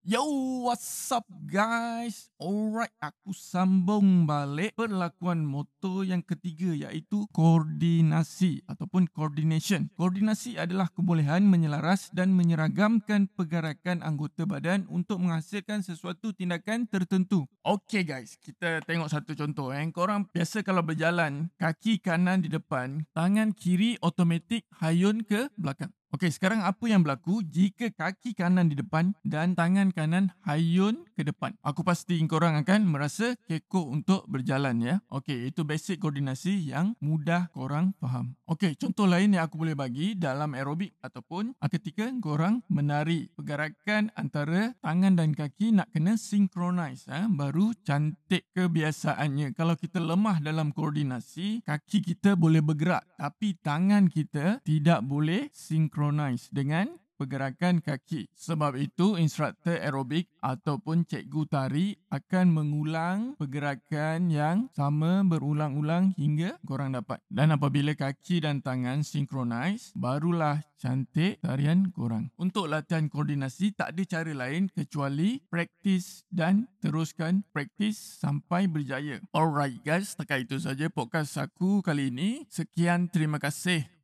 Yo, what's up guys? Alright, aku sambung balik perlakuan motor yang ketiga iaitu koordinasi ataupun coordination. Koordinasi adalah kebolehan menyelaras dan menyeragamkan pergerakan anggota badan untuk menghasilkan sesuatu tindakan tertentu. Okay guys, kita tengok satu contoh. Eh. Korang biasa kalau berjalan, kaki kanan di depan, tangan kiri automatik hayun ke belakang. Okey, sekarang apa yang berlaku jika kaki kanan di depan dan tangan kanan hayun ke depan? Aku pasti korang akan merasa kekok untuk berjalan ya. Okey, itu basic koordinasi yang mudah korang faham. Okey, contoh lain yang aku boleh bagi dalam aerobik ataupun ketika korang menari. Pergerakan antara tangan dan kaki nak kena synchronize eh, baru cantik kebiasaannya. Kalau kita lemah dalam koordinasi, kaki kita boleh bergerak tapi tangan kita tidak boleh synchronize dengan pergerakan kaki. Sebab itu instruktur aerobik ataupun cikgu tari akan mengulang pergerakan yang sama berulang-ulang hingga korang dapat. Dan apabila kaki dan tangan synchronize, barulah cantik tarian korang. Untuk latihan koordinasi tak ada cara lain kecuali praktis dan teruskan praktis sampai berjaya. Alright guys, setakat itu saja podcast aku kali ini. Sekian terima kasih